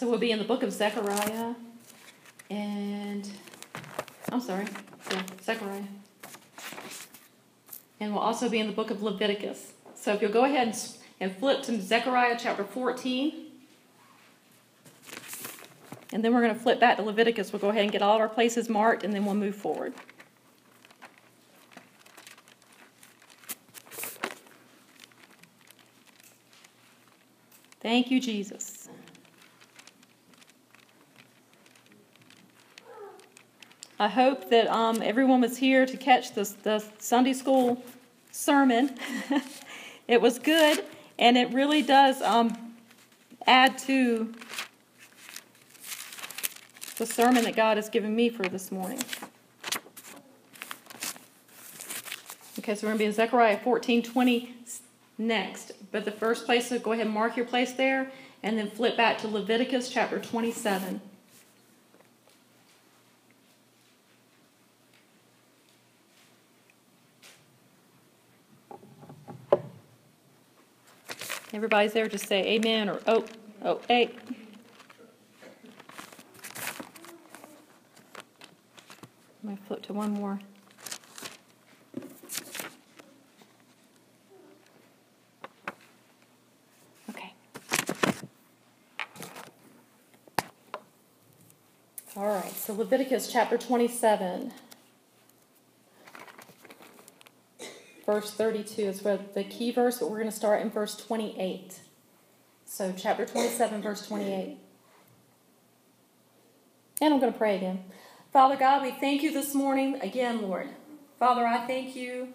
So we'll be in the book of Zechariah and I'm sorry, yeah, Zechariah. And we'll also be in the book of Leviticus. So if you'll go ahead and, flip to Zechariah chapter 14. And then we're going to flip back to Leviticus. We'll go ahead and get all of our places marked and then we'll move forward. Thank you, Jesus. I hope that um, everyone was here to catch the, the Sunday school sermon. it was good, and it really does um, add to the sermon that God has given me for this morning. Okay, so we're going to be in Zechariah 14 20 next. But the first place, so go ahead and mark your place there, and then flip back to Leviticus chapter 27. Everybody's there, just say amen or oh, oh, hey. I'm going to flip to one more. Okay. All right, so Leviticus chapter 27. Verse 32 is where the key verse, but we're going to start in verse 28. So, chapter 27, verse 28. And I'm going to pray again. Father God, we thank you this morning again, Lord. Father, I thank you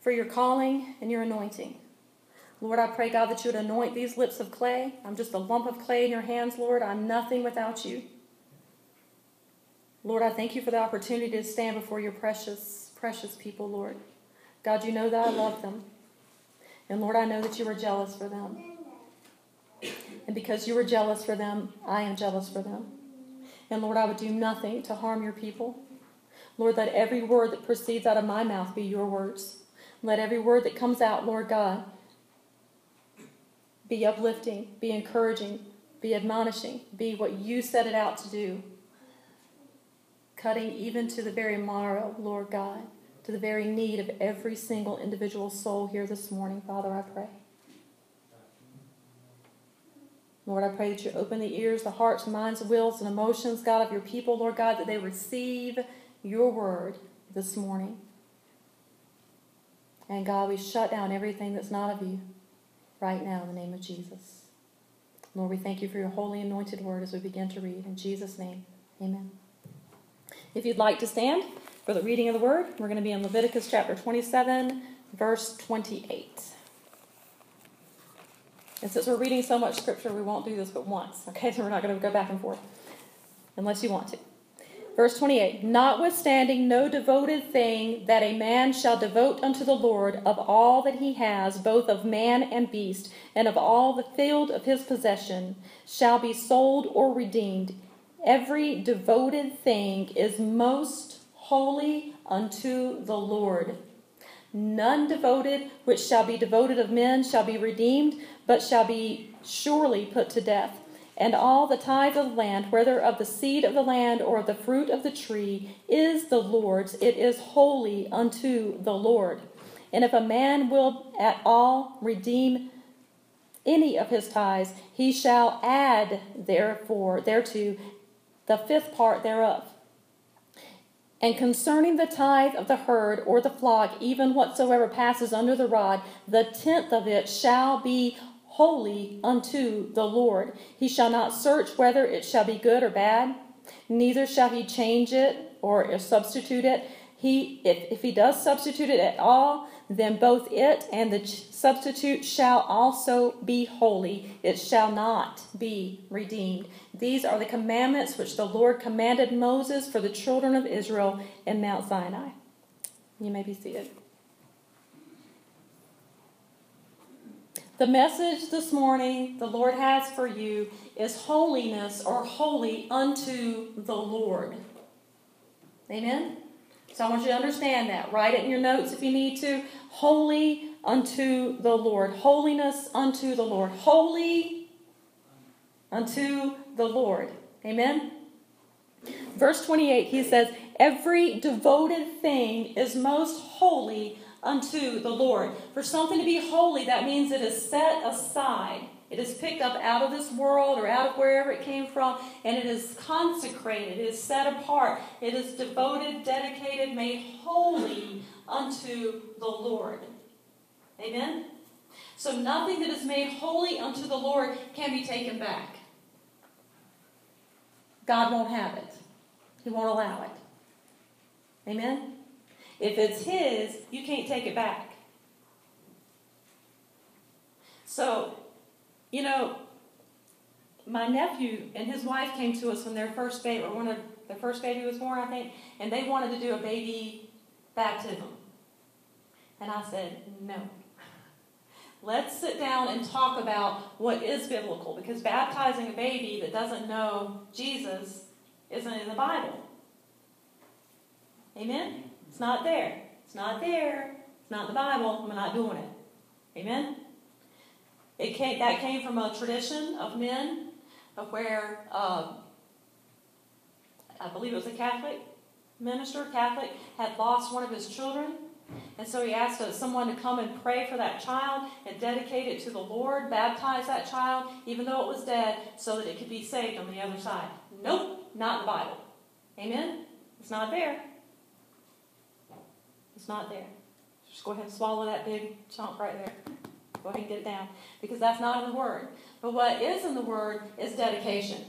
for your calling and your anointing. Lord, I pray, God, that you would anoint these lips of clay. I'm just a lump of clay in your hands, Lord. I'm nothing without you. Lord, I thank you for the opportunity to stand before your precious, precious people, Lord. God, you know that I love them. And Lord, I know that you are jealous for them. And because you are jealous for them, I am jealous for them. And Lord, I would do nothing to harm your people. Lord, let every word that proceeds out of my mouth be your words. Let every word that comes out, Lord God, be uplifting, be encouraging, be admonishing, be what you set it out to do. Cutting even to the very marrow, Lord God to the very need of every single individual soul here this morning, Father, I pray. Lord, I pray that you open the ears, the hearts, minds, wills, and emotions, God, of your people, Lord God, that they receive your word this morning. And God, we shut down everything that's not of you right now in the name of Jesus. Lord, we thank you for your holy anointed word as we begin to read. In Jesus' name, amen. If you'd like to stand, for the reading of the word, we're going to be in Leviticus chapter 27, verse 28. And since we're reading so much scripture, we won't do this but once, okay? So we're not going to go back and forth unless you want to. Verse 28 Notwithstanding no devoted thing that a man shall devote unto the Lord of all that he has, both of man and beast, and of all the field of his possession, shall be sold or redeemed. Every devoted thing is most holy unto the Lord. None devoted which shall be devoted of men shall be redeemed, but shall be surely put to death. And all the tithe of the land, whether of the seed of the land or of the fruit of the tree, is the Lord's. It is holy unto the Lord. And if a man will at all redeem any of his tithes, he shall add therefore thereto the fifth part thereof. And concerning the tithe of the herd or the flock, even whatsoever passes under the rod, the tenth of it shall be holy unto the Lord. He shall not search whether it shall be good or bad, neither shall he change it or substitute it. He, if, if he does substitute it at all, then both it and the substitute shall also be holy. It shall not be redeemed. These are the commandments which the Lord commanded Moses for the children of Israel in Mount Sinai. You may be seated. The message this morning the Lord has for you is holiness or holy unto the Lord. Amen? So I want you to understand that. Write it in your notes if you need to. Holy unto the Lord. Holiness unto the Lord. Holy unto the Lord. Amen? Verse 28, he says, Every devoted thing is most holy unto the Lord. For something to be holy, that means it is set aside. It is picked up out of this world or out of wherever it came from, and it is consecrated, it is set apart, it is devoted, dedicated, made holy unto the Lord. Amen? So nothing that is made holy unto the Lord can be taken back. God won't have it, He won't allow it. Amen? If it's His, you can't take it back. So, you know, my nephew and his wife came to us when their first baby, or when their first baby was born, I think, and they wanted to do a baby baptism. And I said, no. Let's sit down and talk about what is biblical because baptizing a baby that doesn't know Jesus isn't in the Bible. Amen? It's not there. It's not there. It's not in the Bible. I'm not doing it. Amen? It came, that came from a tradition of men of where uh, I believe it was a Catholic minister, Catholic, had lost one of his children. And so he asked someone to come and pray for that child and dedicate it to the Lord, baptize that child, even though it was dead, so that it could be saved on the other side. Nope, not in the Bible. Amen? It's not there. It's not there. Just go ahead and swallow that big chunk right there. Go ahead and get it down. Because that's not in the Word. But what is in the Word is dedication,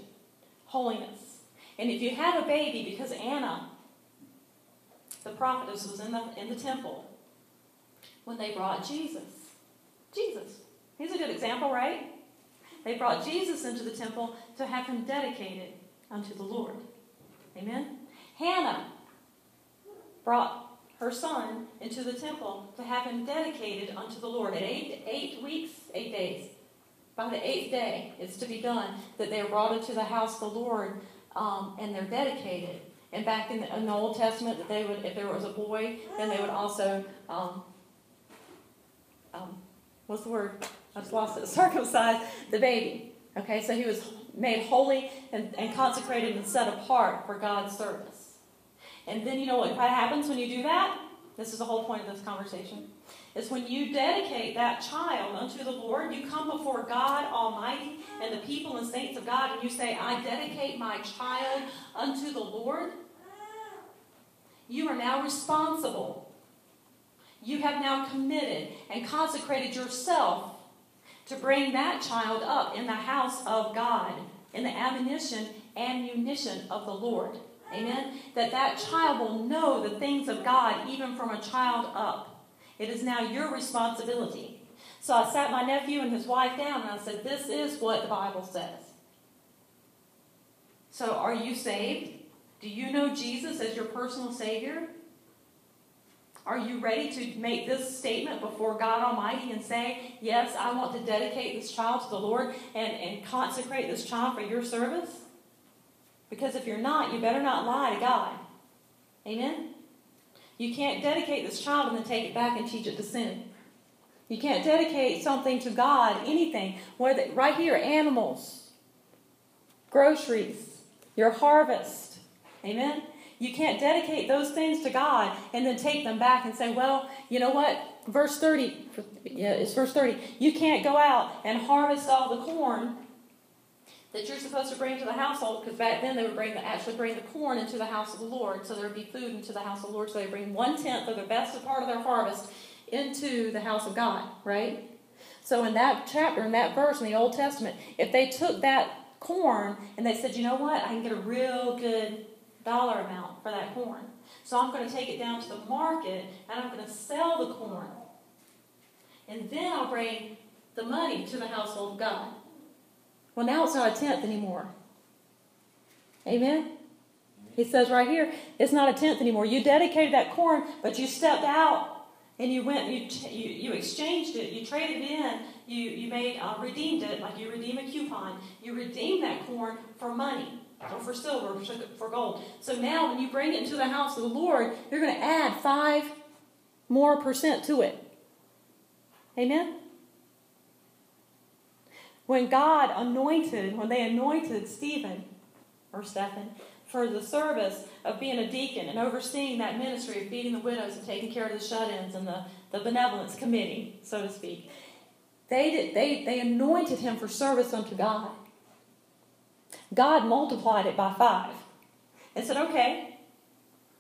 holiness. And if you have a baby, because Anna, the prophetess, was in the, in the temple when they brought Jesus. Jesus. He's a good example, right? They brought Jesus into the temple to have him dedicated unto the Lord. Amen? Hannah brought her son into the temple to have him dedicated unto the Lord. At eight, eight weeks, eight days, by the eighth day, it's to be done that they are brought into the house of the Lord um, and they're dedicated. And back in the, in the, Old Testament, that they would, if there was a boy, then they would also, um, um, what's the word? I just lost it. Circumcise the baby. Okay, so he was made holy and, and consecrated and set apart for God's service. And then you know what happens when you do that? This is the whole point of this conversation. Is when you dedicate that child unto the Lord, you come before God Almighty and the people and saints of God, and you say, I dedicate my child unto the Lord. You are now responsible. You have now committed and consecrated yourself to bring that child up in the house of God, in the admonition and munition of the Lord. Amen? That that child will know the things of God even from a child up. It is now your responsibility. So I sat my nephew and his wife down and I said, This is what the Bible says. So are you saved? Do you know Jesus as your personal Savior? Are you ready to make this statement before God Almighty and say, Yes, I want to dedicate this child to the Lord and, and consecrate this child for your service? Because if you're not, you better not lie to God. Amen? You can't dedicate this child and then take it back and teach it to sin. You can't dedicate something to God, anything, whether right here, animals, groceries, your harvest. Amen? You can't dedicate those things to God and then take them back and say, well, you know what? Verse 30, yeah, it's verse 30. You can't go out and harvest all the corn that you're supposed to bring to the household, because back then they would bring the, actually bring the corn into the house of the Lord, so there would be food into the house of the Lord. So they bring one tenth of the best part of their harvest into the house of God, right? So in that chapter, in that verse in the Old Testament, if they took that corn and they said, you know what, I can get a real good dollar amount for that corn. So I'm going to take it down to the market and I'm going to sell the corn. And then I'll bring the money to the household of God. Well, now it's not a tenth anymore. Amen? He says right here, it's not a tenth anymore. You dedicated that corn, but you stepped out and you went, you, you, you exchanged it, you traded it in, you, you made, uh, redeemed it, like you redeem a coupon. You redeemed that corn for money or for silver, for gold. So now when you bring it into the house of the Lord, you're going to add five more percent to it. Amen? When God anointed, when they anointed Stephen or Stephen for the service of being a deacon and overseeing that ministry of feeding the widows and taking care of the shut-ins and the, the benevolence committee, so to speak, they, did, they, they anointed him for service unto God. God multiplied it by five and said, okay,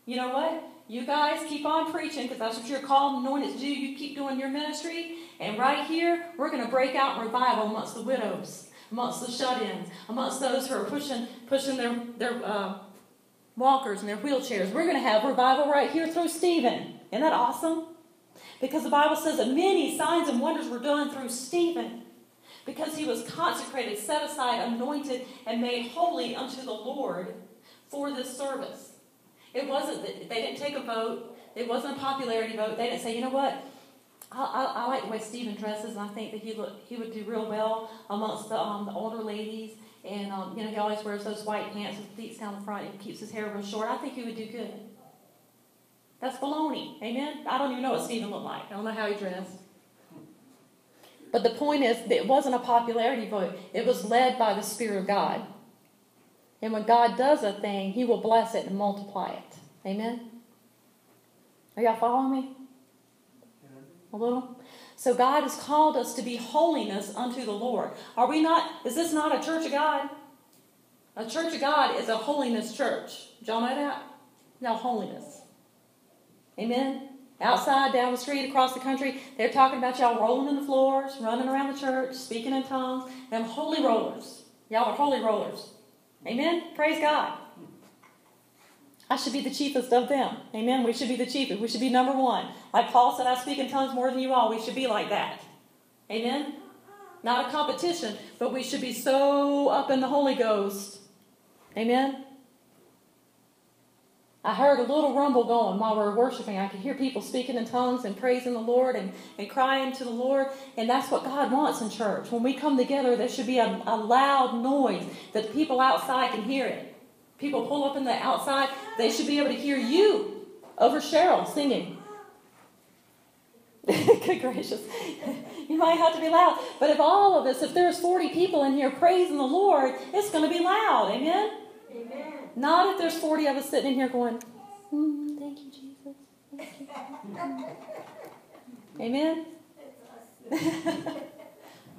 you know what? You guys keep on preaching because that's what you're called and anointed to do. You keep doing your ministry. And right here, we're going to break out revival amongst the widows, amongst the shut-ins, amongst those who are pushing, pushing their, their uh, walkers and their wheelchairs. We're going to have revival right here through Stephen. Isn't that awesome? Because the Bible says that many signs and wonders were done through Stephen. Because he was consecrated, set aside, anointed, and made holy unto the Lord for this service. It wasn't they didn't take a vote. It wasn't a popularity vote. They didn't say, you know what? I, I, I like the way Stephen dresses, and I think that he look he would do real well amongst the, um, the older ladies. And um, you know, he always wears those white pants with pleats down the front and keeps his hair real short. I think he would do good. That's baloney. Amen? I don't even know what Stephen looked like. I don't know how he dressed. But the point is, it wasn't a popularity vote. It was led by the Spirit of God. And when God does a thing, He will bless it and multiply it. Amen? Are y'all following me? A little? So God has called us to be holiness unto the Lord. Are we not? Is this not a church of God? A church of God is a holiness church. Did y'all know that? Now, holiness. Amen? Outside, down the street, across the country, they're talking about y'all rolling in the floors, running around the church, speaking in tongues. Them holy rollers. Y'all are holy rollers. Amen? Praise God. I should be the chiefest of them. Amen? We should be the chiefest. We should be number one. Like Paul said, I speak in tongues more than you all. We should be like that. Amen? Not a competition, but we should be so up in the Holy Ghost. Amen? I heard a little rumble going while we were worshiping. I could hear people speaking in tongues and praising the Lord and, and crying to the Lord. And that's what God wants in church. When we come together, there should be a, a loud noise that people outside can hear it. People pull up in the outside, they should be able to hear you over Cheryl singing. Good gracious. You might have to be loud. But if all of us, if there's 40 people in here praising the Lord, it's going to be loud. Amen? Not if there's 40 of us sitting in here going, mm, thank you, Jesus. Thank you. Amen?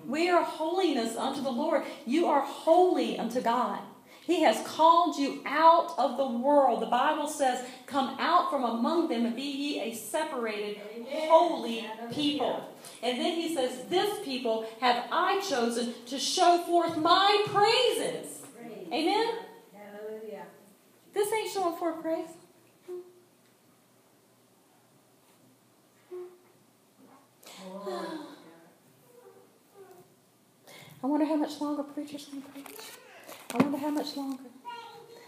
we are holiness unto the Lord. You are holy unto God. He has called you out of the world. The Bible says, Come out from among them and be ye a separated, holy people. And then he says, This people have I chosen to show forth my praises. Amen? This ain't showing for praise. I wonder how much longer preachers can preach. I wonder how much longer.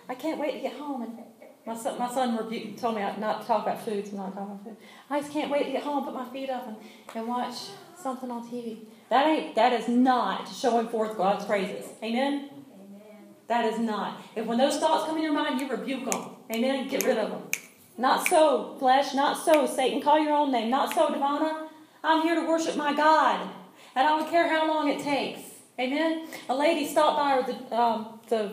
I can't wait to get home and my son, my son rebuked, told me not to talk about food, not talking about food. I just can't wait to get home, put my feet up, and, and watch something on TV. That ain't that is not showing forth God's praises. Amen. That is not. If when those thoughts come in your mind, you rebuke them. Amen. Get rid of them. Not so, flesh. Not so, Satan. Call your own name. Not so, Devana. I'm here to worship my God. And I don't care how long it takes. Amen. A lady stopped by the, um, the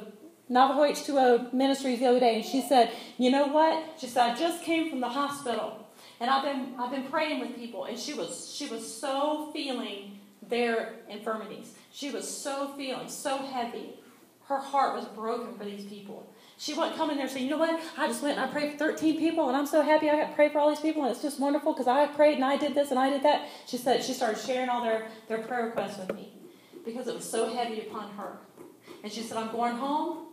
Navajo H2O ministries the other day, and she said, "You know what?" She said, "I just came from the hospital, and I've been I've been praying with people, and she was she was so feeling their infirmities. She was so feeling so heavy. Her heart was broken for these people. She wouldn't come in there and say, you know what, I just went and I prayed for 13 people and I'm so happy I got to pray for all these people and it's just wonderful because I prayed and I did this and I did that. She said she started sharing all their, their prayer requests with me because it was so heavy upon her. And she said, I'm going home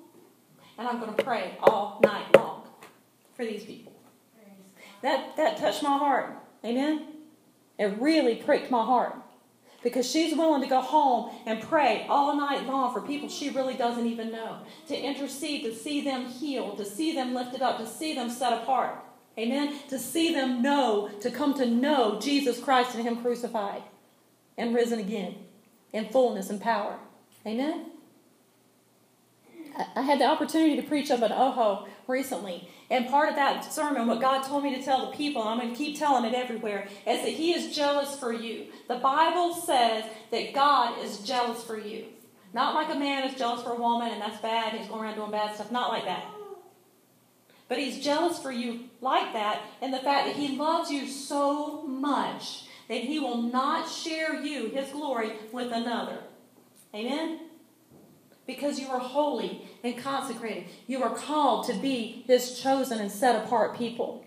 and I'm going to pray all night long for these people. That, that touched my heart. Amen? It really pricked my heart because she's willing to go home and pray all night long for people she really doesn't even know, to intercede, to see them healed, to see them lifted up, to see them set apart. Amen? To see them know, to come to know Jesus Christ and Him crucified and risen again in fullness and power. Amen? I had the opportunity to preach up at Oho recently, and part of that sermon, what God told me to tell the people, I'm going to keep telling it everywhere, is that He is jealous for you. The Bible says that God is jealous for you. Not like a man is jealous for a woman and that's bad, he's going around doing bad stuff. Not like that. But He's jealous for you like that, and the fact that He loves you so much that He will not share you, His glory, with another. Amen? Because you are holy and consecrated. You are called to be His chosen and set apart people.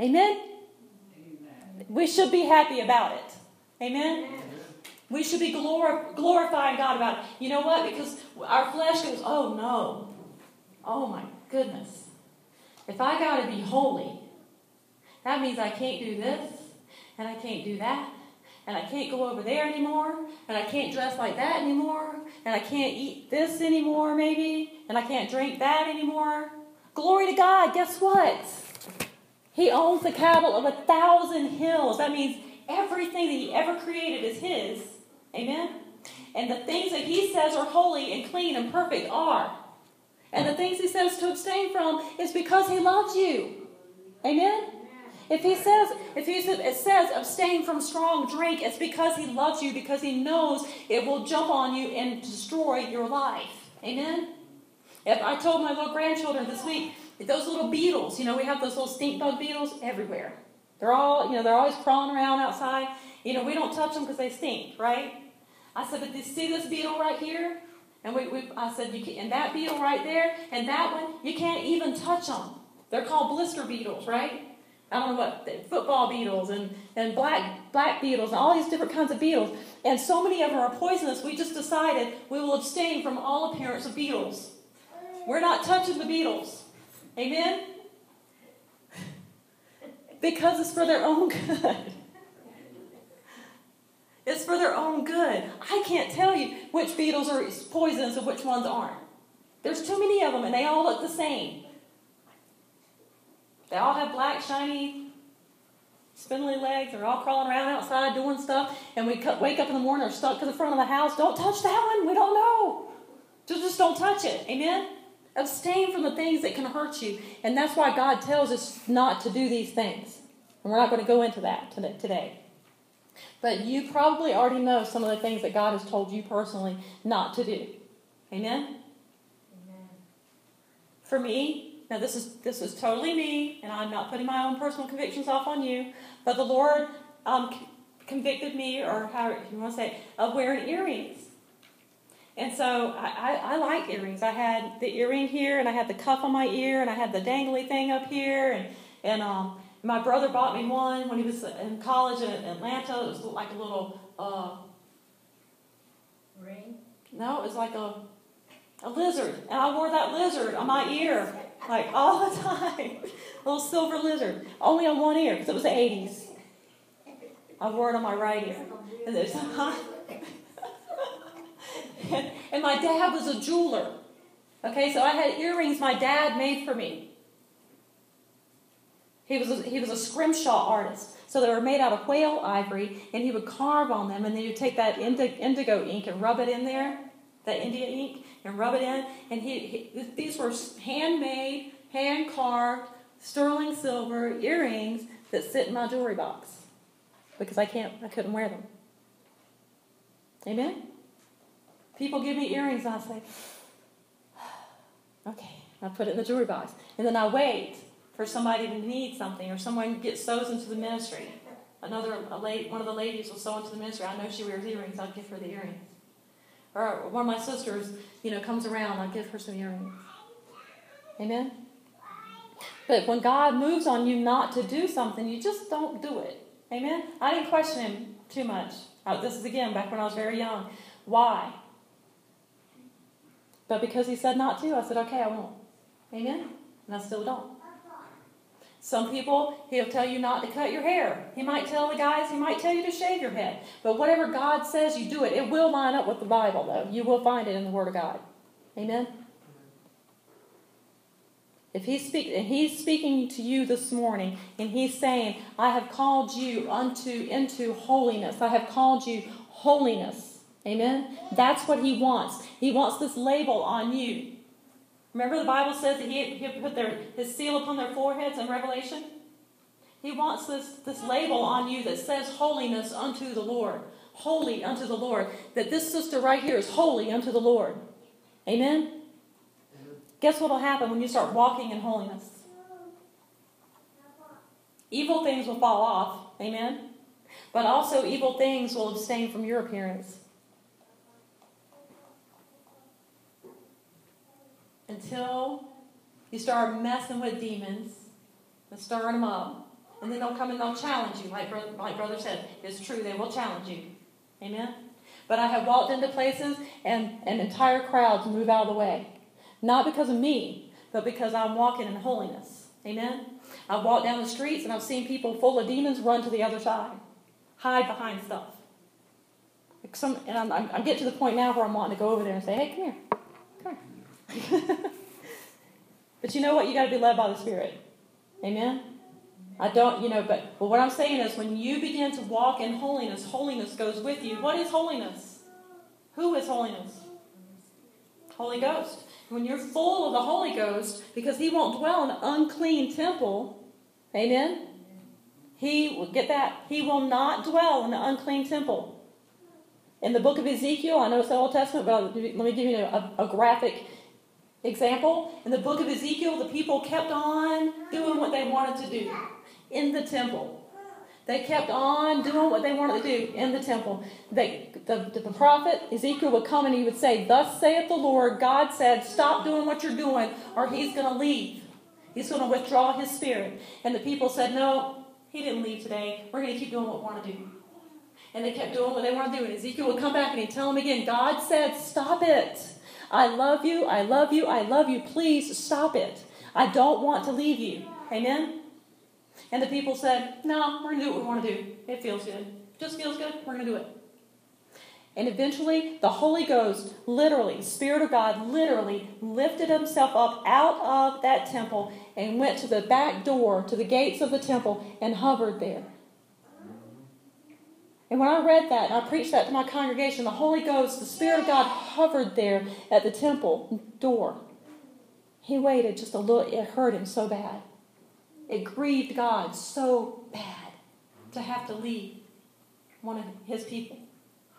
Amen? Amen. We should be happy about it. Amen? Amen. We should be glor- glorifying God about it. You know what? Because our flesh goes, oh no. Oh my goodness. If I got to be holy, that means I can't do this and I can't do that and I can't go over there anymore, and I can't dress like that anymore, and I can't eat this anymore, maybe, and I can't drink that anymore. Glory to God, guess what? He owns the cattle of a thousand hills. That means everything that He ever created is His. Amen? And the things that He says are holy and clean and perfect are. And the things He says to abstain from is because He loves you. Amen? If he says, if he says, abstain from strong drink, it's because he loves you, because he knows it will jump on you and destroy your life. Amen? If I told my little grandchildren this week, those little beetles, you know, we have those little stink bug beetles everywhere. They're all, you know, they're always crawling around outside. You know, we don't touch them because they stink, right? I said, but you see this beetle right here? And we, we I said, you can, and that beetle right there, and that one, you can't even touch them. They're called blister beetles, right? I don't know what football beetles and, and black black beetles and all these different kinds of beetles. And so many of them are poisonous. We just decided we will abstain from all appearance of beetles. We're not touching the beetles. Amen? Because it's for their own good. It's for their own good. I can't tell you which beetles are poisonous and which ones aren't. There's too many of them and they all look the same. They all have black, shiny, spindly legs. They're all crawling around outside doing stuff. And we wake up in the morning, they're stuck to the front of the house. Don't touch that one. We don't know. Just, just don't touch it. Amen? Abstain from the things that can hurt you. And that's why God tells us not to do these things. And we're not going to go into that today. But you probably already know some of the things that God has told you personally not to do. Amen? Amen. For me, now, this is this is totally me, and I'm not putting my own personal convictions off on you. But the Lord um, convicted me, or how you want to say, of wearing earrings. And so I, I, I, like earrings. I had the earring here, and I had the cuff on my ear, and I had the dangly thing up here, and and um, my brother bought me one when he was in college in Atlanta. It was like a little uh, ring. No, it was like a a lizard, and I wore that lizard on my ear like all the time. Little silver lizard, only on one ear because it was the 80s. I wore it on my right ear. And, there's, and my dad was a jeweler. Okay, so I had earrings my dad made for me. He was a, he was a scrimshaw artist. So they were made out of whale ivory, and he would carve on them, and then you'd take that indigo ink and rub it in there, that India ink, and rub it in. And he, he these were handmade, hand carved, sterling silver earrings that sit in my jewelry box because I can't, I couldn't wear them. Amen. People give me earrings, and I say, okay, I put it in the jewelry box, and then I wait for somebody to need something or someone gets sews into the ministry. Another, a one of the ladies will sew into the ministry. I know she wears earrings. I'll give her the earrings. Or one of my sisters, you know, comes around, I give her some earrings. Amen? But when God moves on you not to do something, you just don't do it. Amen? I didn't question him too much. Uh, this is again back when I was very young. Why? But because he said not to, I said, okay, I won't. Amen? And I still don't. Some people, he'll tell you not to cut your hair. He might tell the guys, he might tell you to shave your head. But whatever God says, you do it. It will line up with the Bible, though. You will find it in the Word of God. Amen? If he's speak, and he's speaking to you this morning, and he's saying, I have called you unto into holiness. I have called you holiness. Amen? That's what he wants. He wants this label on you. Remember the Bible says that he, he put their, his seal upon their foreheads in Revelation? He wants this, this label on you that says holiness unto the Lord. Holy unto the Lord. That this sister right here is holy unto the Lord. Amen? Guess what will happen when you start walking in holiness? Evil things will fall off. Amen? But also, evil things will abstain from your appearance. Until you start messing with demons and stirring them up. And then they'll come and they'll challenge you. Like brother, like brother said, it's true, they will challenge you. Amen? But I have walked into places and, and entire crowds move out of the way. Not because of me, but because I'm walking in holiness. Amen? I've walked down the streets and I've seen people full of demons run to the other side, hide behind stuff. Like some, and I'm, I'm, I'm getting to the point now where I'm wanting to go over there and say, hey, come here. But you know what? You got to be led by the Spirit. Amen? I don't, you know, but, but what I'm saying is when you begin to walk in holiness, holiness goes with you. What is holiness? Who is holiness? Holy Ghost. When you're full of the Holy Ghost, because He won't dwell in an unclean temple, amen? He will get that. He will not dwell in an unclean temple. In the book of Ezekiel, I know it's the Old Testament, but let me give you a, a graphic example. In the book of Ezekiel, the people kept on doing what they wanted to do in the temple. They kept on doing what they wanted to do in the temple. They, the, the, prophet Ezekiel would come and he would say, Thus saith the Lord, God said, Stop doing what you're doing, or he's going to leave. He's going to withdraw his spirit. And the people said, No, he didn't leave today. We're going to keep doing what we want to do. And they kept doing what they want to do. And Ezekiel would come back and he'd tell them again, God said, Stop it. I love you. I love you. I love you. Please stop it. I don't want to leave you. Amen? And the people said, No, we're going to do what we want to do. It feels good. Just feels good. We're going to do it. And eventually, the Holy Ghost, literally, Spirit of God, literally lifted himself up out of that temple and went to the back door, to the gates of the temple, and hovered there. And when I read that and I preached that to my congregation, the Holy Ghost, the Spirit of God, hovered there at the temple door. He waited just a little, it hurt him so bad. It grieved God so bad to have to leave one of his people.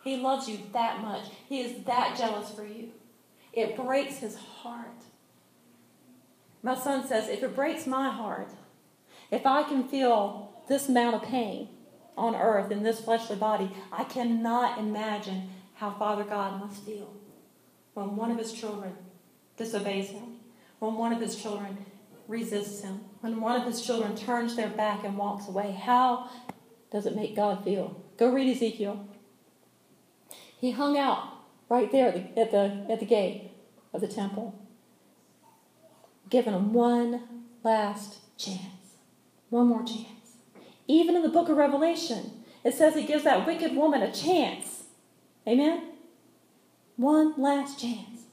He loves you that much. He is that jealous for you. It breaks his heart. My son says, if it breaks my heart, if I can feel this amount of pain on earth in this fleshly body, I cannot imagine how Father God must feel when one of his children disobeys him, when one of his children resists him, when one of his children turns their back and walks away, how does it make God feel? Go read Ezekiel. He hung out right there at the, at the, at the gate of the temple, giving them one last chance, one more chance. Even in the book of Revelation, it says he gives that wicked woman a chance. Amen? One last chance.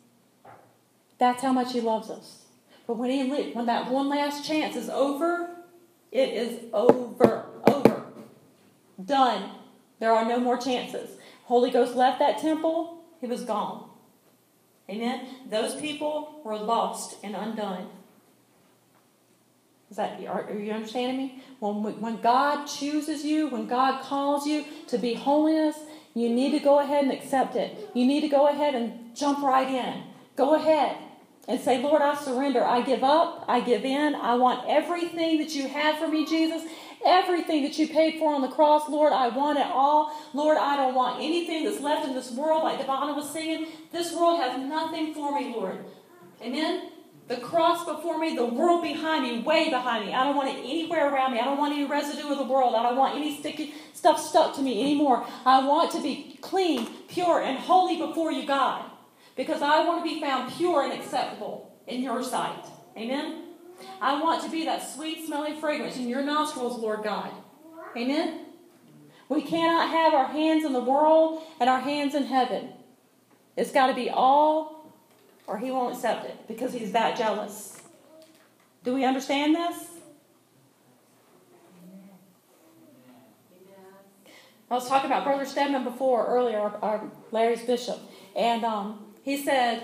That's how much he loves us. But when, he, when that one last chance is over, it is over. Over. Done. There are no more chances. Holy Ghost left that temple, he was gone. Amen? Those people were lost and undone. Is that, are, are you understanding me? When, when God chooses you, when God calls you to be holiness, you need to go ahead and accept it. You need to go ahead and jump right in. Go ahead and say, Lord, I surrender. I give up. I give in. I want everything that you have for me, Jesus. Everything that you paid for on the cross, Lord, I want it all. Lord, I don't want anything that's left in this world, like Devonna was singing. This world has nothing for me, Lord. Amen? The cross before me, the world behind me, way behind me. I don't want it anywhere around me. I don't want any residue of the world. I don't want any sticky stuff stuck to me anymore. I want to be clean, pure, and holy before you, God because I want to be found pure and acceptable in your sight. Amen? I want to be that sweet smelling fragrance in your nostrils, Lord God. Amen? We cannot have our hands in the world and our hands in heaven. It's got to be all, or He won't accept it because He's that jealous. Do we understand this? I was talking about Brother Stedman before earlier, our, Larry's bishop, and um, he said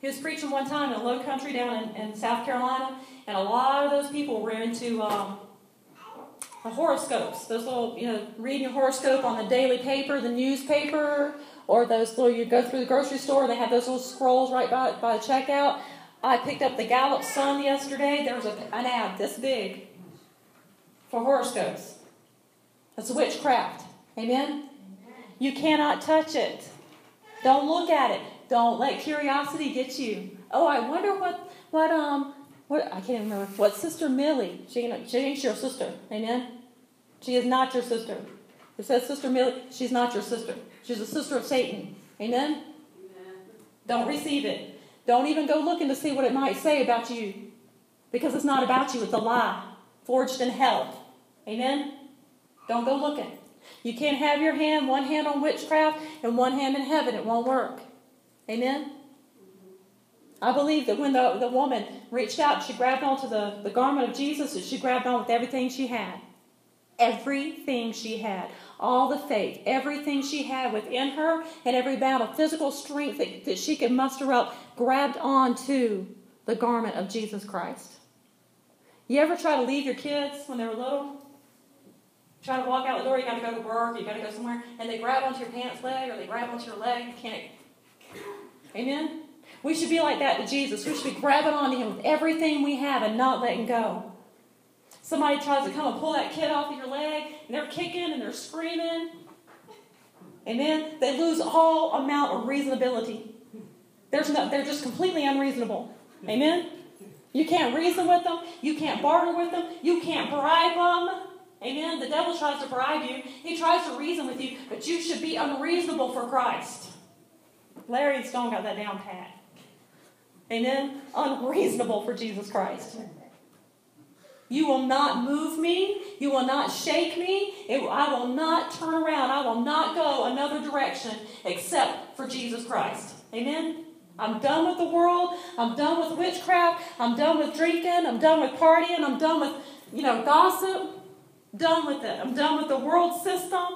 he was preaching one time in a low country down in, in South Carolina, and a lot of those people were into um, the horoscopes. Those little, you know, reading your horoscope on the daily paper, the newspaper, or those little, you go through the grocery store, and they have those little scrolls right by, by the checkout. I picked up the Gallup Sun yesterday. There was a, an ad this big for horoscopes. That's witchcraft. Amen? You cannot touch it. Don't look at it. Don't let curiosity get you. Oh, I wonder what what um what I can't remember what Sister Millie. She she ain't your sister. Amen. She is not your sister. It says Sister Millie. She's not your sister. She's a sister of Satan. Amen. Amen. Don't receive it. Don't even go looking to see what it might say about you, because it's not about you. It's a lie forged in hell. Amen. Don't go looking. You can't have your hand, one hand on witchcraft and one hand in heaven. It won't work. Amen? Mm-hmm. I believe that when the, the woman reached out, she grabbed onto the, the garment of Jesus, and she grabbed on with everything she had. Everything she had. All the faith, everything she had within her, and every amount of physical strength that, that she could muster up, grabbed onto the garment of Jesus Christ. You ever try to leave your kids when they were little? Try to walk out the door, you got to go to work, you got to go somewhere, and they grab onto your pants leg or they grab onto your leg, you can't. Amen? We should be like that to Jesus. We should be grabbing onto Him with everything we have and not letting go. Somebody tries to come and pull that kid off of your leg, and they're kicking and they're screaming. Amen? They lose all amount of reasonability. There's no, they're just completely unreasonable. Amen? You can't reason with them. You can't barter with them. You can't bribe them. Amen. The devil tries to bribe you, he tries to reason with you, but you should be unreasonable for Christ. Larry Stone got that down pat. Amen. Unreasonable for Jesus Christ. You will not move me. You will not shake me. It, I will not turn around. I will not go another direction except for Jesus Christ. Amen. I'm done with the world. I'm done with witchcraft. I'm done with drinking. I'm done with partying. I'm done with, you know, gossip. Done with it. I'm done with the world system.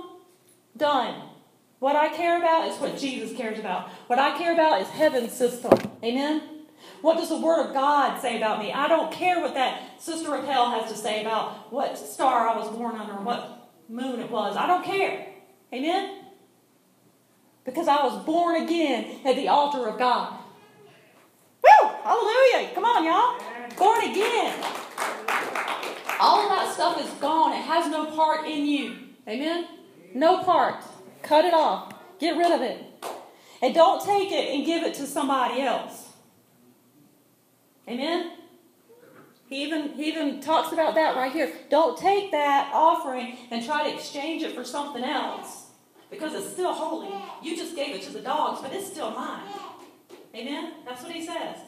Done. What I care about is what Jesus cares about. What I care about is heaven's system. Amen? What does the Word of God say about me? I don't care what that Sister Raquel has to say about what star I was born under, what moon it was. I don't care. Amen? Because I was born again at the altar of God. Woo! Hallelujah! Come on, y'all. Born again. All of that stuff is gone. It has no part in you. Amen? No part. Cut it off. Get rid of it. And don't take it and give it to somebody else. Amen? He even, he even talks about that right here. Don't take that offering and try to exchange it for something else because it's still holy. You just gave it to the dogs, but it's still mine. Amen? That's what he says.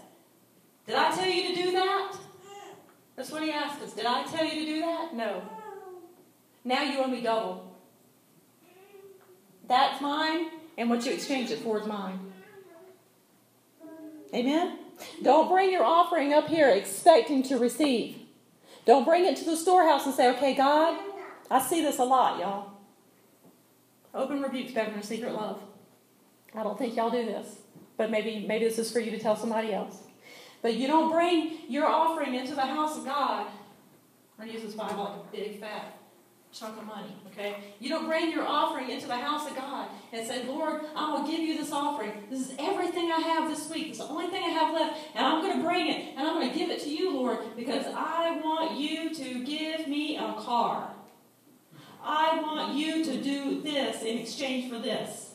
Did I tell you to do that? That's what he asked us. Did I tell you to do that? No. Now you owe me double. That's mine, and what you exchange it for is mine. Amen? Don't bring your offering up here expecting to receive. Don't bring it to the storehouse and say, okay, God, I see this a lot, y'all. Open rebuke's better than secret love. I don't think y'all do this, but maybe maybe this is for you to tell somebody else. But you don't bring your offering into the house of God. I use this Bible like a big fat chunk of money, okay? You don't bring your offering into the house of God and say, Lord, I will give you this offering. This is everything I have this week. It's the only thing I have left, and I'm going to bring it, and I'm going to give it to you, Lord, because I want you to give me a car. I want you to do this in exchange for this.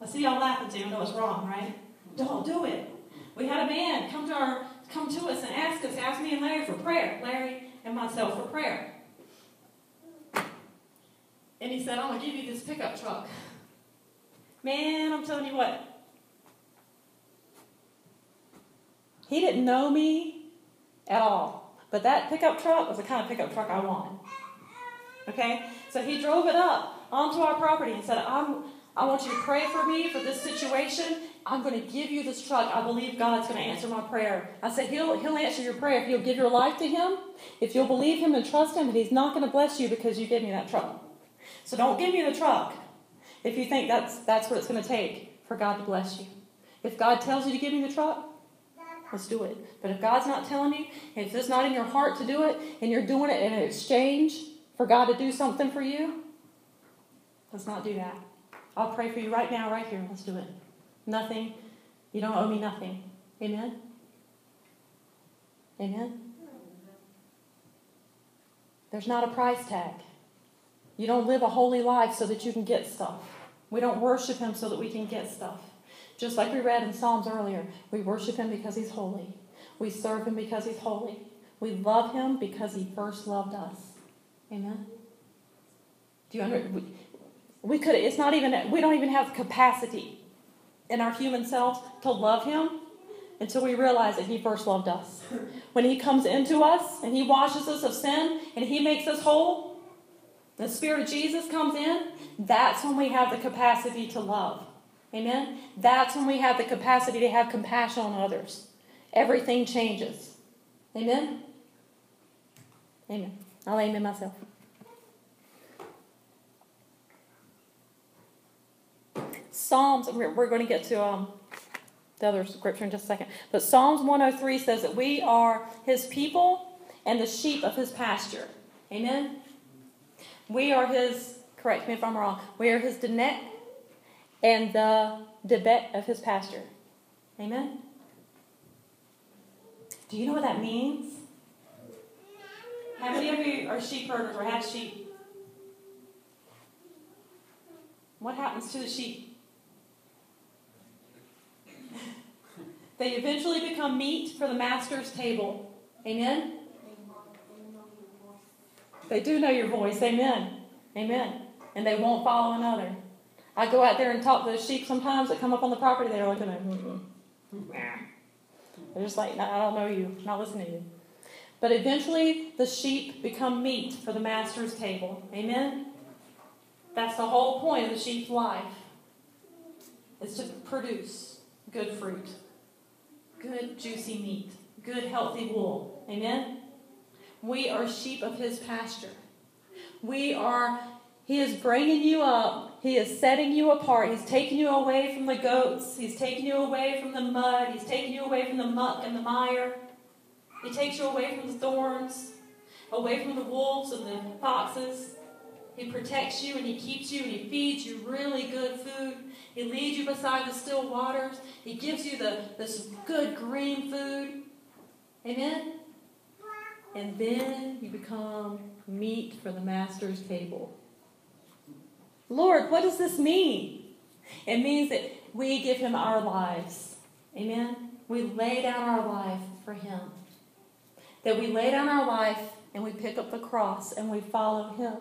I see y'all laughing, Tim. That was wrong, right? Don't do it. We had a man come to our come to us and ask us, ask me and Larry for prayer, Larry and myself for prayer. And he said, I'm gonna give you this pickup truck. Man, I'm telling you what. He didn't know me at all. But that pickup truck was the kind of pickup truck I wanted. Okay? So he drove it up onto our property and said, I'm I want you to pray for me for this situation. I'm going to give you this truck. I believe God's going to answer my prayer. I said, He'll, he'll answer your prayer if you'll give your life to Him, if you'll believe Him and trust Him, and He's not going to bless you because you gave me that truck. So don't give me the truck if you think that's, that's what it's going to take for God to bless you. If God tells you to give me the truck, let's do it. But if God's not telling you, if it's not in your heart to do it, and you're doing it in exchange for God to do something for you, let's not do that. I'll pray for you right now, right here. Let's do it. Nothing. You don't owe me nothing. Amen? Amen? There's not a price tag. You don't live a holy life so that you can get stuff. We don't worship Him so that we can get stuff. Just like we read in Psalms earlier, we worship Him because He's holy. We serve Him because He's holy. We love Him because He first loved us. Amen? Do you understand? We, we could, it's not even, we don't even have capacity in our human selves to love Him until we realize that He first loved us. When He comes into us and He washes us of sin and He makes us whole, the Spirit of Jesus comes in, that's when we have the capacity to love. Amen? That's when we have the capacity to have compassion on others. Everything changes. Amen? Amen. I'll amen myself. Psalms, we're, we're going to get to um, the other scripture in just a second. But Psalms 103 says that we are his people and the sheep of his pasture. Amen? We are his, correct me if I'm wrong, we are his Denet and the Debet of his pasture. Amen? Do you know what that means? How many of you are sheep herders or have sheep? What happens to the sheep? They eventually become meat for the master's table. Amen? They do know your voice. Amen. Amen. And they won't follow another. I go out there and talk to the sheep sometimes that come up on the property. They're looking at me. They're just like, I don't know you. I'm not listening to you. But eventually, the sheep become meat for the master's table. Amen? That's the whole point of the sheep's life, is to produce good fruit good, juicy meat, good, healthy wool. Amen? We are sheep of his pasture. We are, he is bringing you up. He is setting you apart. He's taking you away from the goats. He's taking you away from the mud. He's taking you away from the muck and the mire. He takes you away from the thorns, away from the wolves and the foxes. He protects you and he keeps you and he feeds you really good food. He leads you beside the still waters. He gives you the, this good green food. Amen? And then you become meat for the master's table. Lord, what does this mean? It means that we give him our lives. Amen? We lay down our life for him. That we lay down our life and we pick up the cross and we follow him.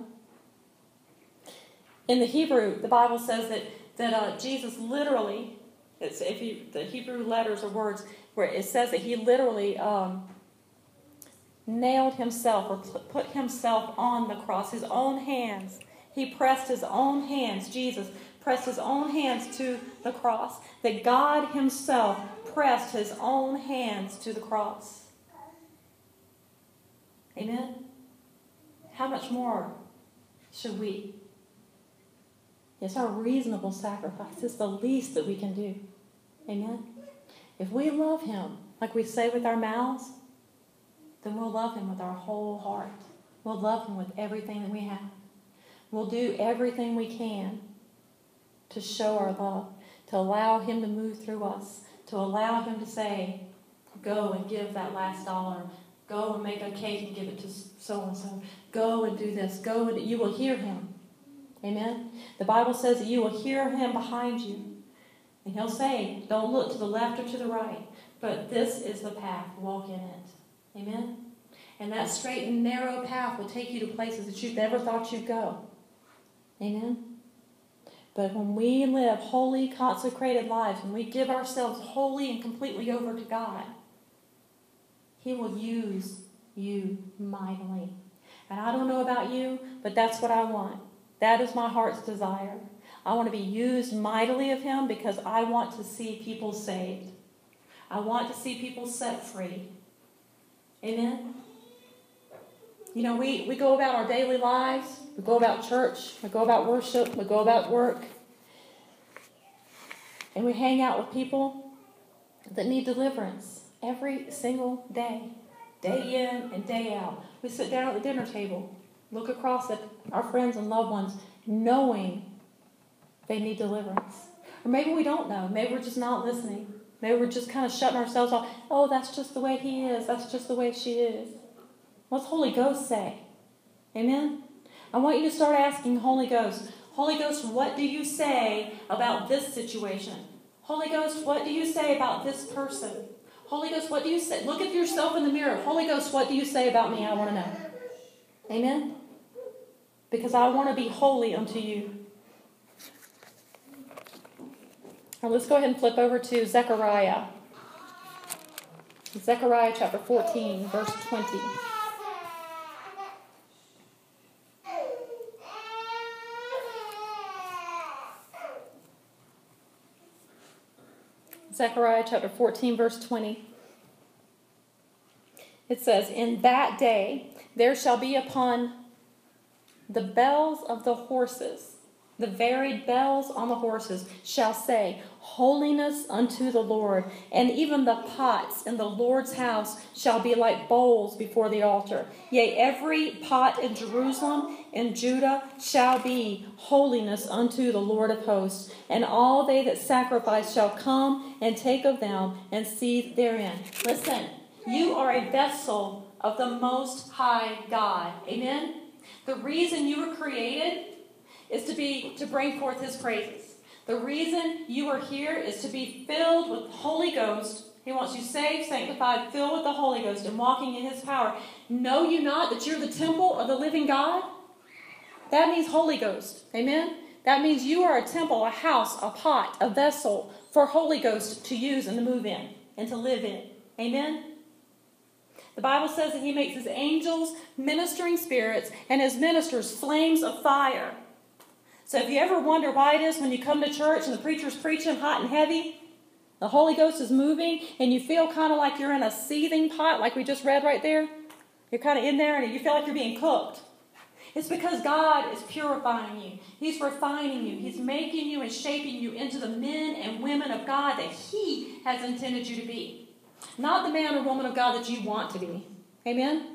In the Hebrew, the Bible says that that uh, Jesus literally, it's, if you, the Hebrew letters or words, where it says that he literally um, nailed himself or put himself on the cross, his own hands. He pressed his own hands, Jesus pressed his own hands to the cross. That God himself pressed his own hands to the cross. Amen? How much more should we? It's our reasonable sacrifice. It's the least that we can do. Amen? If we love Him, like we say with our mouths, then we'll love Him with our whole heart. We'll love Him with everything that we have. We'll do everything we can to show our love, to allow Him to move through us, to allow Him to say, Go and give that last dollar. Go and make a cake and give it to so and so. Go and do this. Go and you will hear Him. Amen. The Bible says that you will hear him behind you. And he'll say, Don't look to the left or to the right, but this is the path. Walk in it. Amen. And that straight and narrow path will take you to places that you've never thought you'd go. Amen. But when we live holy, consecrated lives, when we give ourselves wholly and completely over to God, He will use you mightily. And I don't know about you, but that's what I want. That is my heart's desire. I want to be used mightily of Him because I want to see people saved. I want to see people set free. Amen? You know, we, we go about our daily lives, we go about church, we go about worship, we go about work, and we hang out with people that need deliverance every single day, day in and day out. We sit down at the dinner table, look across at our friends and loved ones, knowing they need deliverance. Or maybe we don't know. Maybe we're just not listening. Maybe we're just kind of shutting ourselves off. Oh, that's just the way he is. That's just the way she is. What's Holy Ghost say? Amen? I want you to start asking Holy Ghost, Holy Ghost, what do you say about this situation? Holy Ghost, what do you say about this person? Holy Ghost, what do you say? Look at yourself in the mirror. Holy Ghost, what do you say about me? I want to know. Amen? Because I want to be holy unto you. Now let's go ahead and flip over to Zechariah. Zechariah chapter 14, verse 20. Zechariah chapter 14, verse 20. It says, In that day there shall be upon the bells of the horses, the varied bells on the horses, shall say, Holiness unto the Lord. And even the pots in the Lord's house shall be like bowls before the altar. Yea, every pot in Jerusalem and Judah shall be holiness unto the Lord of hosts. And all they that sacrifice shall come and take of them and see therein. Listen, you are a vessel of the Most High God. Amen? The reason you were created is to be to bring forth his praises. The reason you are here is to be filled with the Holy Ghost. He wants you saved, sanctified, filled with the Holy Ghost, and walking in His power. Know you not that you're the temple of the living God? That means Holy Ghost. Amen? That means you are a temple, a house, a pot, a vessel for Holy Ghost to use and to move in and to live in. Amen? The Bible says that He makes His angels ministering spirits and His ministers flames of fire. So if you ever wonder why it is when you come to church and the preacher's preaching hot and heavy, the Holy Ghost is moving, and you feel kind of like you're in a seething pot, like we just read right there. You're kind of in there and you feel like you're being cooked. It's because God is purifying you. He's refining you. He's making you and shaping you into the men and women of God that He has intended you to be. Not the man or woman of God that you want to be. Amen?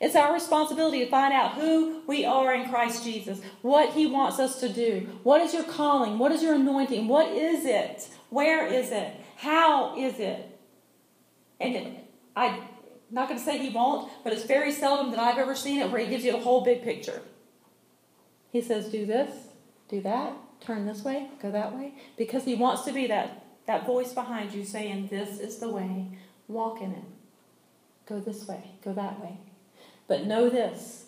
It's our responsibility to find out who we are in Christ Jesus, what He wants us to do. What is your calling? What is your anointing? What is it? Where is it? How is it? And I'm not going to say He won't, but it's very seldom that I've ever seen it where He gives you the whole big picture. He says, do this, do that, turn this way, go that way, because He wants to be that, that voice behind you saying, This is the way, walk in it. Go this way, go that way. But know this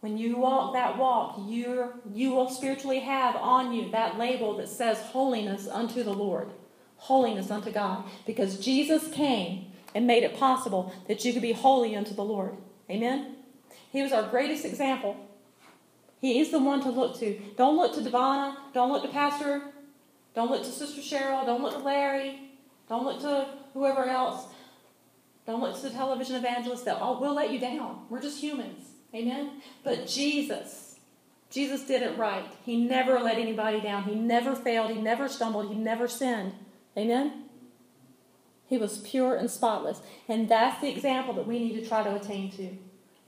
when you walk that walk, you you will spiritually have on you that label that says holiness unto the Lord, holiness unto God, because Jesus came and made it possible that you could be holy unto the Lord. Amen? He was our greatest example. He is the one to look to. Don't look to Devana. Don't look to Pastor. Don't look to Sister Cheryl. Don't look to Larry. Don't look to whoever else. Don't look to the television evangelists that oh, we'll let you down. We're just humans. Amen? But Jesus, Jesus did it right. He never let anybody down. He never failed. He never stumbled. He never sinned. Amen? He was pure and spotless. And that's the example that we need to try to attain to.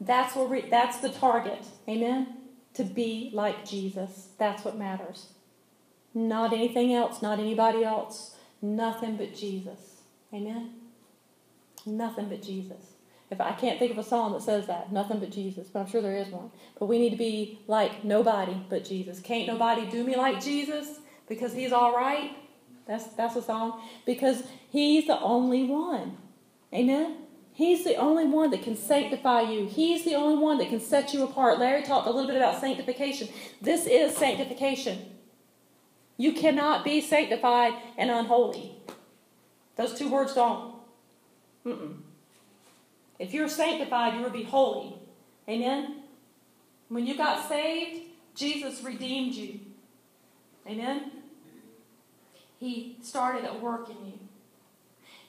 That's what we, that's the target. Amen? To be like Jesus. That's what matters. Not anything else, not anybody else. Nothing but Jesus. Amen? Nothing but Jesus. If I can't think of a song that says that, nothing but Jesus, but I'm sure there is one. But we need to be like nobody but Jesus. Can't nobody do me like Jesus because he's all right. That's that's a song because he's the only one. Amen. He's the only one that can sanctify you. He's the only one that can set you apart. Larry talked a little bit about sanctification. This is sanctification. You cannot be sanctified and unholy. Those two words don't Mm-mm. If you're sanctified, you will be holy. Amen? When you got saved, Jesus redeemed you. Amen? He started at work in you.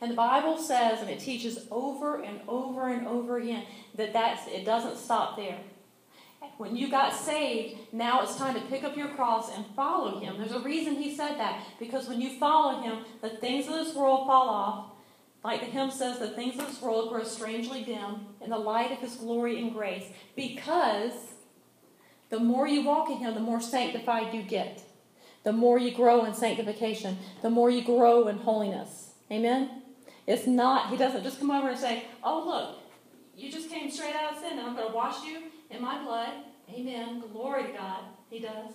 And the Bible says, and it teaches over and over and over again, that that's, it doesn't stop there. When you got saved, now it's time to pick up your cross and follow him. There's a reason he said that. Because when you follow him, the things of this world fall off. Like the hymn says, the things of this world grow strangely dim in the light of his glory and grace. Because the more you walk in him, the more sanctified you get. The more you grow in sanctification, the more you grow in holiness. Amen? It's not, he doesn't just come over and say, Oh, look, you just came straight out of sin, and I'm going to wash you in my blood. Amen. Glory to God. He does.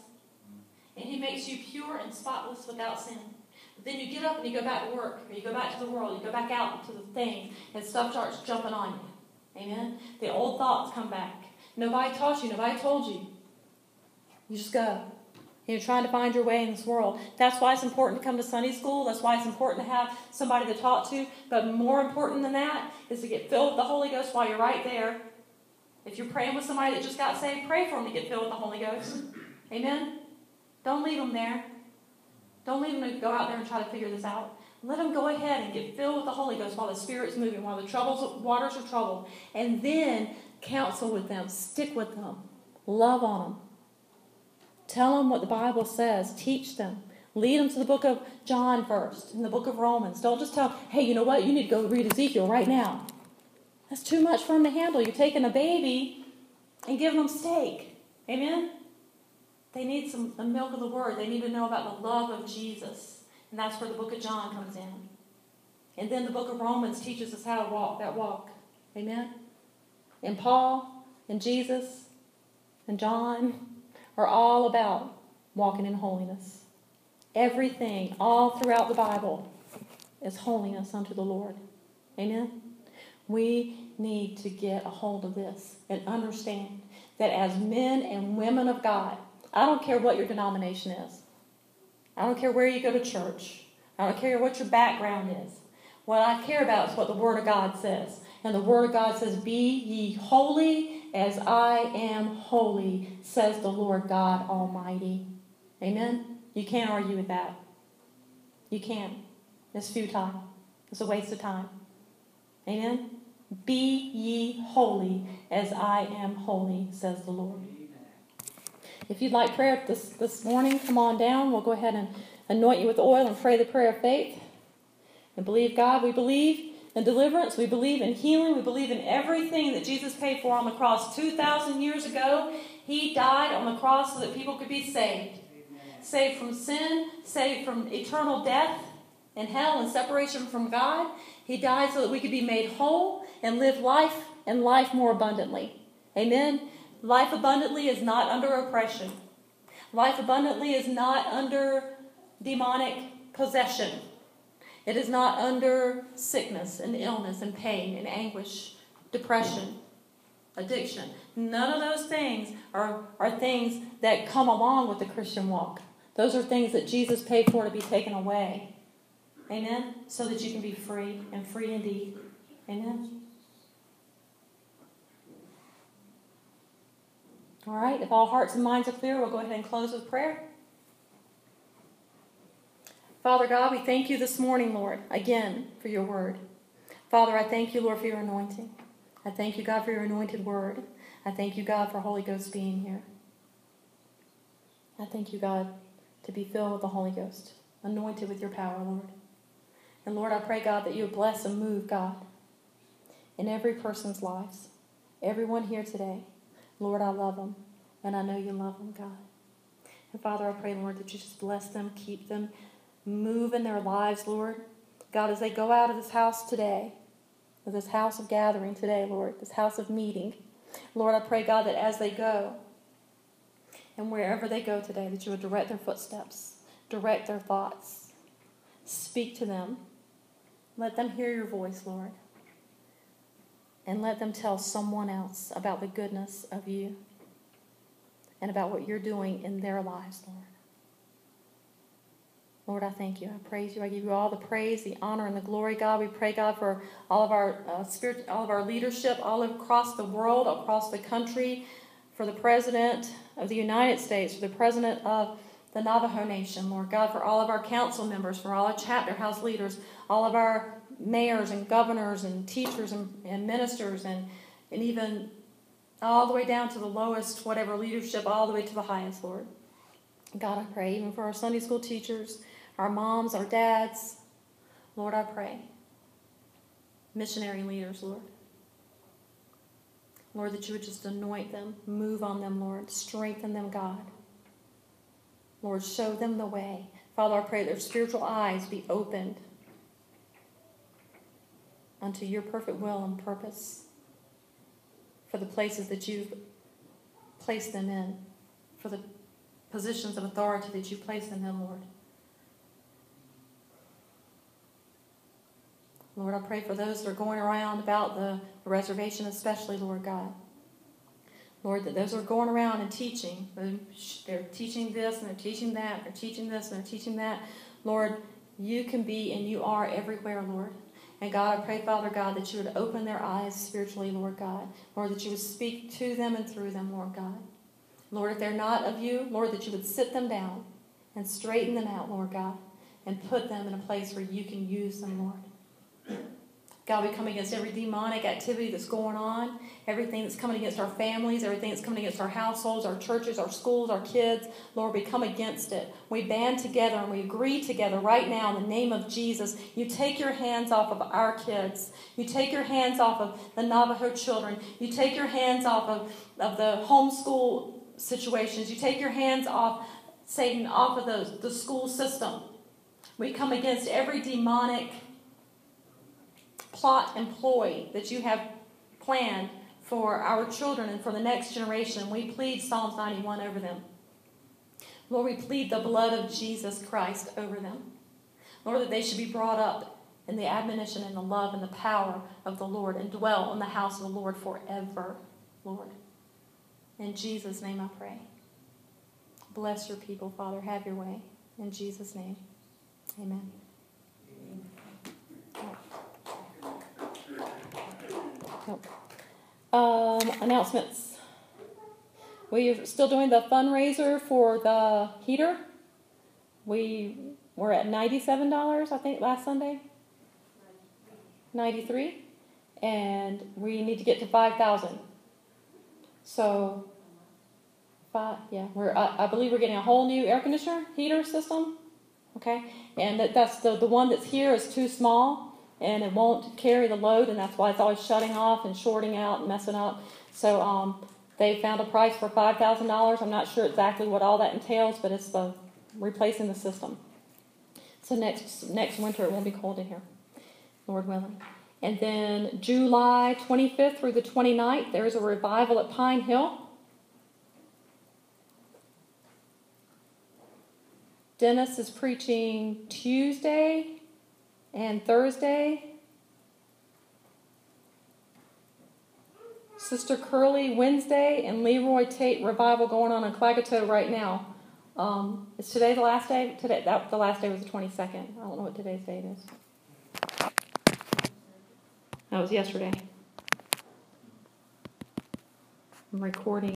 And He makes you pure and spotless without sin. But then you get up and you go back to work, or you go back to the world, you go back out into the things, and stuff starts jumping on you. Amen. The old thoughts come back. Nobody taught you, nobody told you. You just go. You're trying to find your way in this world. That's why it's important to come to Sunday school. That's why it's important to have somebody to talk to. But more important than that is to get filled with the Holy Ghost while you're right there if you're praying with somebody that just got saved, pray for them to get filled with the Holy Ghost. Amen? Don't leave them there. Don't leave them to go out there and try to figure this out. Let them go ahead and get filled with the Holy Ghost while the Spirit's moving, while the troubles, waters are troubled. And then counsel with them, stick with them, love on them. Tell them what the Bible says, teach them. Lead them to the book of John first, and the book of Romans. Don't just tell, hey, you know what? You need to go read Ezekiel right now. That's too much for them to handle. You're taking a baby and giving them steak. Amen? They need some the milk of the word. They need to know about the love of Jesus. And that's where the book of John comes in. And then the book of Romans teaches us how to walk that walk. Amen? And Paul and Jesus and John are all about walking in holiness. Everything, all throughout the Bible, is holiness unto the Lord. Amen? We need to get a hold of this and understand that as men and women of God, I don't care what your denomination is, I don't care where you go to church, I don't care what your background is. What I care about is what the Word of God says. And the Word of God says, Be ye holy as I am holy, says the Lord God Almighty. Amen? You can't argue with that. You can't. It's futile, it's a waste of time. Amen? Be ye holy as I am holy, says the Lord. If you'd like prayer this, this morning, come on down. We'll go ahead and anoint you with oil and pray the prayer of faith. And believe God. We believe in deliverance. We believe in healing. We believe in everything that Jesus paid for on the cross 2,000 years ago. He died on the cross so that people could be saved. Saved from sin, saved from eternal death and hell and separation from God. He died so that we could be made whole and live life and life more abundantly. Amen. Life abundantly is not under oppression. Life abundantly is not under demonic possession. It is not under sickness and illness and pain and anguish, depression, addiction. None of those things are, are things that come along with the Christian walk. Those are things that Jesus paid for to be taken away. Amen? So that you can be free and free indeed. Amen? All right, if all hearts and minds are clear, we'll go ahead and close with prayer. Father God, we thank you this morning, Lord, again for your word. Father, I thank you, Lord, for your anointing. I thank you, God, for your anointed word. I thank you, God, for Holy Ghost being here. I thank you, God, to be filled with the Holy Ghost, anointed with your power, Lord. And Lord, I pray, God, that you would bless and move, God, in every person's lives, everyone here today. Lord, I love them, and I know you love them, God. And Father, I pray, Lord, that you just bless them, keep them, move in their lives, Lord. God, as they go out of this house today, of this house of gathering today, Lord, this house of meeting, Lord, I pray, God, that as they go, and wherever they go today, that you would direct their footsteps, direct their thoughts, speak to them. Let them hear your voice, Lord and let them tell someone else about the goodness of you and about what you're doing in their lives, Lord. Lord, I thank you. I praise you. I give you all the praise, the honor, and the glory, God. We pray, God, for all of our uh, spirit, all of our leadership, all across the world, across the country, for the president of the United States, for the president of the Navajo Nation, Lord God, for all of our council members, for all our chapter house leaders, all of our mayors and governors and teachers and, and ministers and, and even all the way down to the lowest, whatever leadership, all the way to the highest, Lord. God, I pray, even for our Sunday school teachers, our moms, our dads, Lord, I pray. Missionary leaders, Lord. Lord, that you would just anoint them, move on them, Lord, strengthen them, God. Lord, show them the way. Father, I pray their spiritual eyes be opened unto your perfect will and purpose for the places that you've placed them in, for the positions of authority that you place them in, Lord. Lord, I pray for those that are going around about the reservation, especially, Lord God. Lord, that those are going around and teaching, they're teaching this and they're teaching that, they're teaching this and they're teaching that. Lord, you can be and you are everywhere, Lord. And God, I pray, Father God, that you would open their eyes spiritually, Lord God. Lord, that you would speak to them and through them, Lord God. Lord, if they're not of you, Lord, that you would sit them down and straighten them out, Lord God, and put them in a place where you can use them, Lord. God, we come against every demonic activity that's going on, everything that's coming against our families, everything that's coming against our households, our churches, our schools, our kids. Lord, we come against it. We band together and we agree together right now in the name of Jesus. You take your hands off of our kids. You take your hands off of the Navajo children. You take your hands off of, of the homeschool situations. You take your hands off, Satan, off of the, the school system. We come against every demonic plot and ploy that you have planned for our children and for the next generation. We plead Psalms 91 over them. Lord, we plead the blood of Jesus Christ over them. Lord, that they should be brought up in the admonition and the love and the power of the Lord and dwell in the house of the Lord forever, Lord. In Jesus' name I pray. Bless your people, Father. Have your way. In Jesus' name, amen. Um, announcements. We are still doing the fundraiser for the heater. We were at ninety-seven dollars, I think, last Sunday. Ninety-three, and we need to get to five thousand. So, five, yeah, we're. I, I believe we're getting a whole new air conditioner heater system. Okay, and that, that's the the one that's here is too small and it won't carry the load, and that's why it's always shutting off and shorting out and messing up. So um, they found a price for five thousand dollars. I'm not sure exactly what all that entails, but it's the replacing the system. So next next winter it won't be cold in here, Lord willing. And then July 25th through the 29th, there's a revival at Pine Hill. Dennis is preaching Tuesday and Thursday, Sister Curly Wednesday, and Leroy Tate revival going on in Klagetoh right now. Um, is today the last day? Today, that the last day was the twenty second. I don't know what today's date is. That was yesterday. I'm recording.